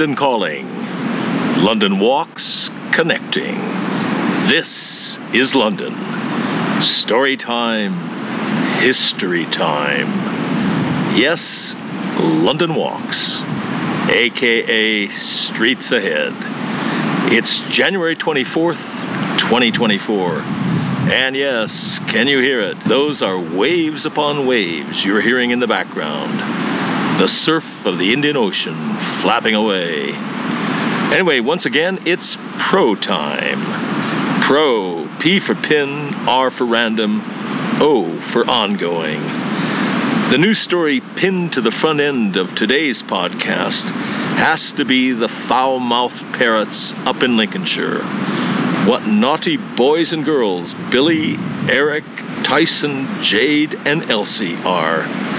London Calling. London Walks Connecting. This is London. Story time, history time. Yes, London Walks, aka Streets Ahead. It's January 24th, 2024. And yes, can you hear it? Those are waves upon waves you're hearing in the background. The surf of the Indian Ocean flapping away. Anyway, once again, it's pro time. Pro, P for pin, R for random, O for ongoing. The news story pinned to the front end of today's podcast has to be the foul mouthed parrots up in Lincolnshire. What naughty boys and girls Billy, Eric, Tyson, Jade, and Elsie are.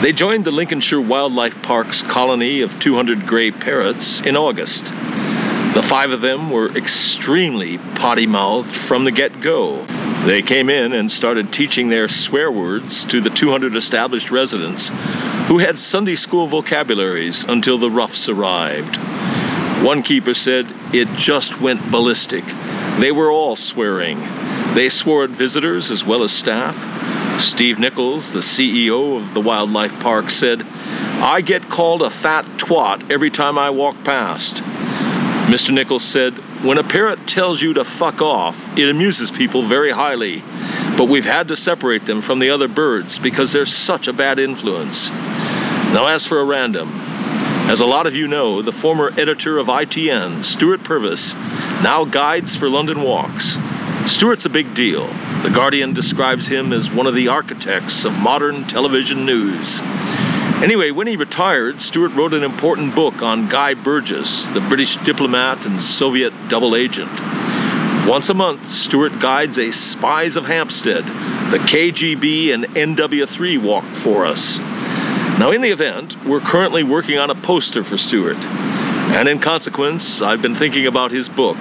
They joined the Lincolnshire Wildlife Park's colony of 200 gray parrots in August. The five of them were extremely potty mouthed from the get go. They came in and started teaching their swear words to the 200 established residents who had Sunday school vocabularies until the roughs arrived. One keeper said it just went ballistic. They were all swearing. They swore at visitors as well as staff. Steve Nichols, the CEO of the wildlife park, said, I get called a fat twat every time I walk past. Mr. Nichols said, When a parrot tells you to fuck off, it amuses people very highly, but we've had to separate them from the other birds because they're such a bad influence. Now, as for a random, as a lot of you know, the former editor of ITN, Stewart Purvis, now guides for London Walks. Stewart's a big deal. The Guardian describes him as one of the architects of modern television news. Anyway, when he retired, Stewart wrote an important book on Guy Burgess, the British diplomat and Soviet double agent. Once a month, Stewart guides a Spies of Hampstead, the KGB and NW3 walk for us. Now, in the event, we're currently working on a poster for Stewart. And in consequence, I've been thinking about his book,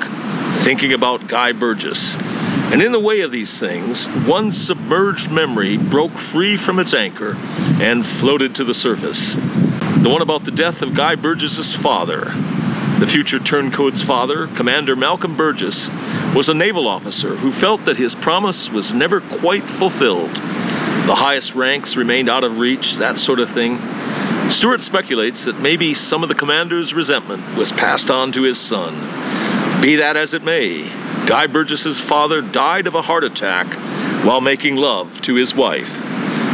thinking about Guy Burgess. And in the way of these things, one submerged memory broke free from its anchor and floated to the surface. The one about the death of Guy Burgess's father. The future turncoat's father, Commander Malcolm Burgess, was a naval officer who felt that his promise was never quite fulfilled. The highest ranks remained out of reach, that sort of thing. Stewart speculates that maybe some of the commander's resentment was passed on to his son. Be that as it may, Guy Burgess's father died of a heart attack while making love to his wife.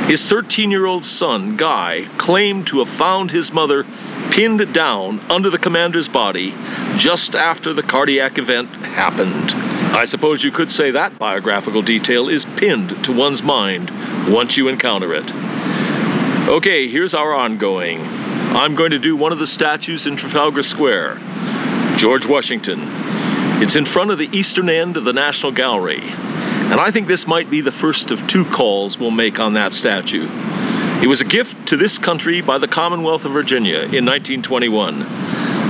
His 13 year old son, Guy, claimed to have found his mother pinned down under the commander's body just after the cardiac event happened. I suppose you could say that biographical detail is pinned to one's mind once you encounter it. Okay, here's our ongoing. I'm going to do one of the statues in Trafalgar Square George Washington. It's in front of the eastern end of the National Gallery, and I think this might be the first of two calls we'll make on that statue. It was a gift to this country by the Commonwealth of Virginia in 1921.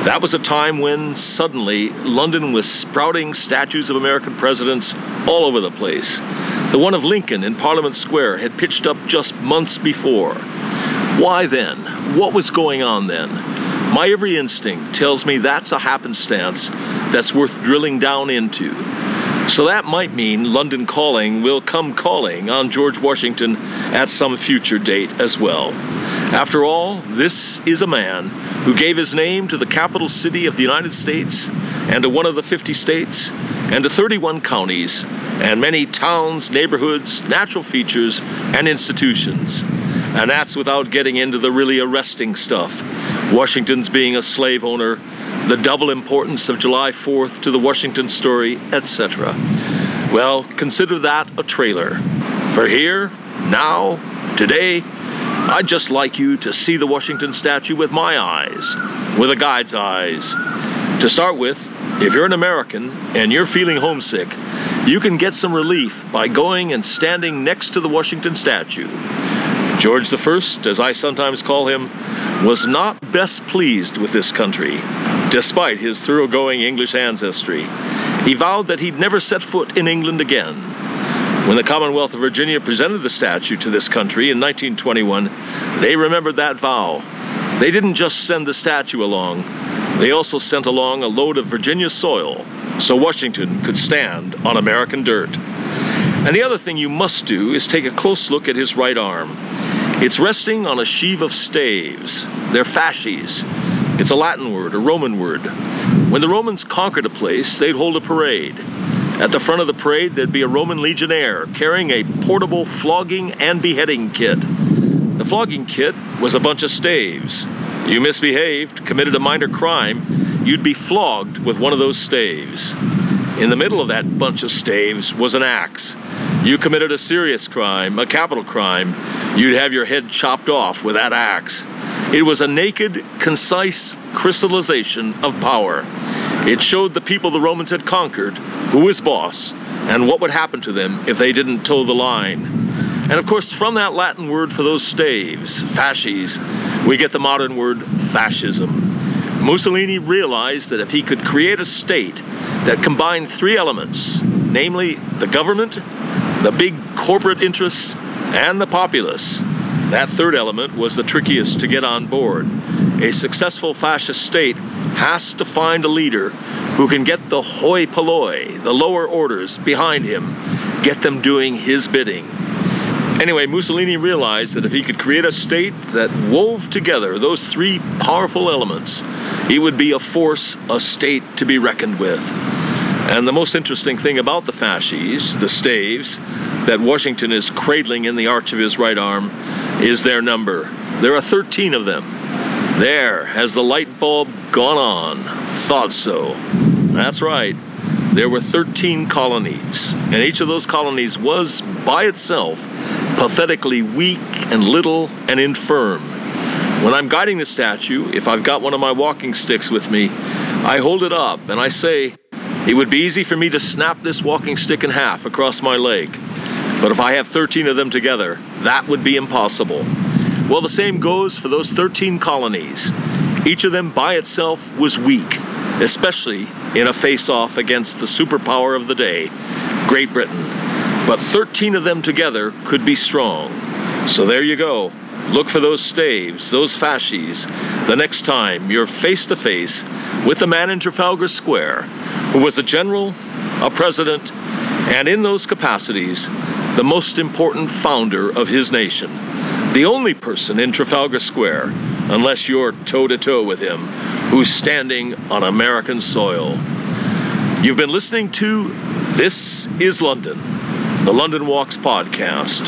That was a time when suddenly London was sprouting statues of American presidents all over the place. The one of Lincoln in Parliament Square had pitched up just months before. Why then? What was going on then? My every instinct tells me that's a happenstance that's worth drilling down into. So that might mean London Calling will come calling on George Washington at some future date as well. After all, this is a man who gave his name to the capital city of the United States and to one of the 50 states and to 31 counties and many towns, neighborhoods, natural features, and institutions. And that's without getting into the really arresting stuff Washington's being a slave owner, the double importance of July 4th to the Washington story, etc. Well, consider that a trailer. For here, now, today, I'd just like you to see the Washington statue with my eyes, with a guide's eyes. To start with, if you're an American and you're feeling homesick, you can get some relief by going and standing next to the Washington statue. George I, as I sometimes call him, was not best pleased with this country, despite his thoroughgoing English ancestry. He vowed that he'd never set foot in England again. When the Commonwealth of Virginia presented the statue to this country in 1921, they remembered that vow. They didn't just send the statue along, They also sent along a load of Virginia soil so Washington could stand on American dirt. And the other thing you must do is take a close look at his right arm. It's resting on a sheave of staves. They're fasces. It's a Latin word, a Roman word. When the Romans conquered a place, they'd hold a parade. At the front of the parade, there'd be a Roman legionnaire carrying a portable flogging and beheading kit. The flogging kit was a bunch of staves. You misbehaved, committed a minor crime, you'd be flogged with one of those staves. In the middle of that bunch of staves was an axe. You committed a serious crime, a capital crime, you'd have your head chopped off with that axe. It was a naked, concise crystallization of power. It showed the people the Romans had conquered who was boss and what would happen to them if they didn't toe the line. And of course, from that Latin word for those staves, fasces, we get the modern word fascism. Mussolini realized that if he could create a state that combined three elements, namely the government, the big corporate interests, and the populace, that third element was the trickiest to get on board. A successful fascist state has to find a leader who can get the hoi polloi, the lower orders, behind him, get them doing his bidding. Anyway, Mussolini realized that if he could create a state that wove together those three powerful elements, he would be a force, a state to be reckoned with. And the most interesting thing about the fasces, the staves, that Washington is cradling in the arch of his right arm, is their number. There are 13 of them. There, has the light bulb gone on? Thought so. That's right. There were 13 colonies, and each of those colonies was, by itself, pathetically weak and little and infirm. When I'm guiding the statue, if I've got one of my walking sticks with me, I hold it up and I say, it would be easy for me to snap this walking stick in half across my leg. But if I have 13 of them together, that would be impossible. Well, the same goes for those 13 colonies. Each of them by itself was weak, especially in a face off against the superpower of the day, Great Britain. But 13 of them together could be strong. So there you go. Look for those staves, those fasces, the next time you're face to face with the man in Trafalgar Square who was a general, a president, and in those capacities, the most important founder of his nation. The only person in Trafalgar Square, unless you're toe to toe with him, who's standing on American soil. You've been listening to This is London, the London Walks podcast,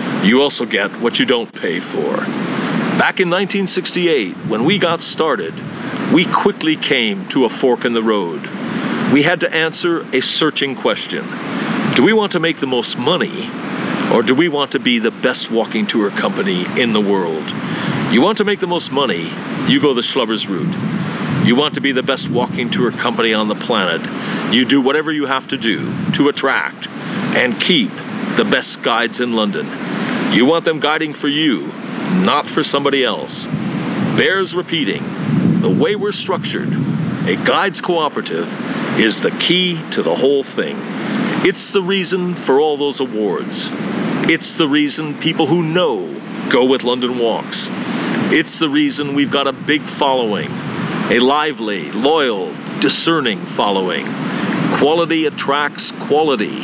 you also get what you don't pay for. Back in 1968, when we got started, we quickly came to a fork in the road we had to answer a searching question Do we want to make the most money, or do we want to be the best walking tour company in the world? You want to make the most money, you go the Schlubbers route. You want to be the best walking tour company on the planet, you do whatever you have to do to attract and keep the best guides in London. You want them guiding for you, not for somebody else. Bears repeating the way we're structured, a guides cooperative is the key to the whole thing. It's the reason for all those awards. It's the reason people who know go with London Walks. It's the reason we've got a big following, a lively, loyal, discerning following. Quality attracts quality.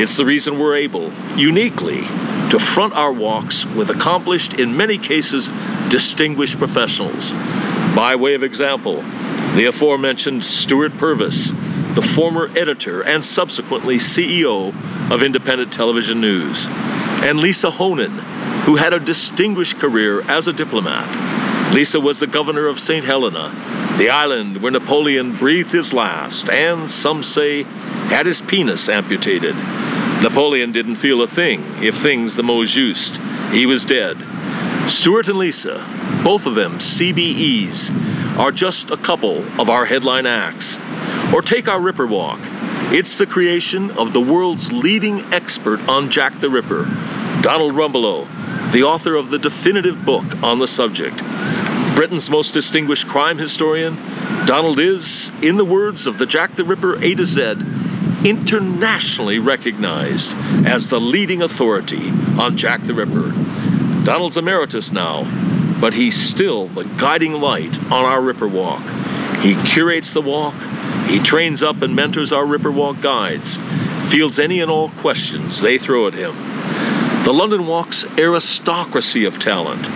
It's the reason we're able, uniquely, to front our walks with accomplished, in many cases, distinguished professionals. By way of example, the aforementioned Stewart Purvis, the former editor and subsequently CEO of Independent Television News, and Lisa Honan, who had a distinguished career as a diplomat. Lisa was the governor of St. Helena, the island where Napoleon breathed his last and, some say, had his penis amputated. Napoleon didn't feel a thing, if things the mot juste. He was dead. Stewart and Lisa, both of them CBEs, are just a couple of our headline acts. Or take our Ripper Walk. It's the creation of the world's leading expert on Jack the Ripper, Donald Rumbelow, the author of the definitive book on the subject. Britain's most distinguished crime historian, Donald is, in the words of the Jack the Ripper A to Z, internationally recognized as the leading authority on Jack the Ripper. Donald's emeritus now, but he's still the guiding light on our Ripper Walk. He curates the walk, he trains up and mentors our Ripper Walk guides, fields any and all questions they throw at him. The London Walk's aristocracy of talent,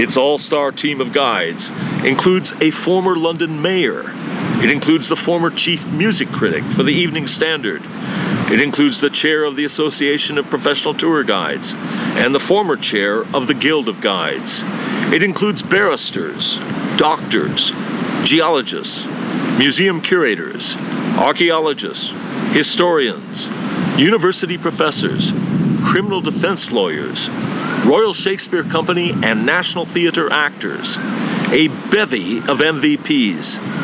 its all star team of guides, includes a former London mayor. It includes the former chief music critic for the Evening Standard. It includes the chair of the Association of Professional Tour Guides and the former chair of the Guild of Guides. It includes barristers, doctors, geologists, museum curators, archaeologists, historians, university professors, criminal defense lawyers, Royal Shakespeare Company and National Theatre actors, a bevy of MVPs,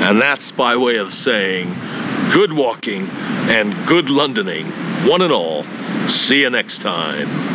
And that's by way of saying good walking and good Londoning, one and all. See you next time.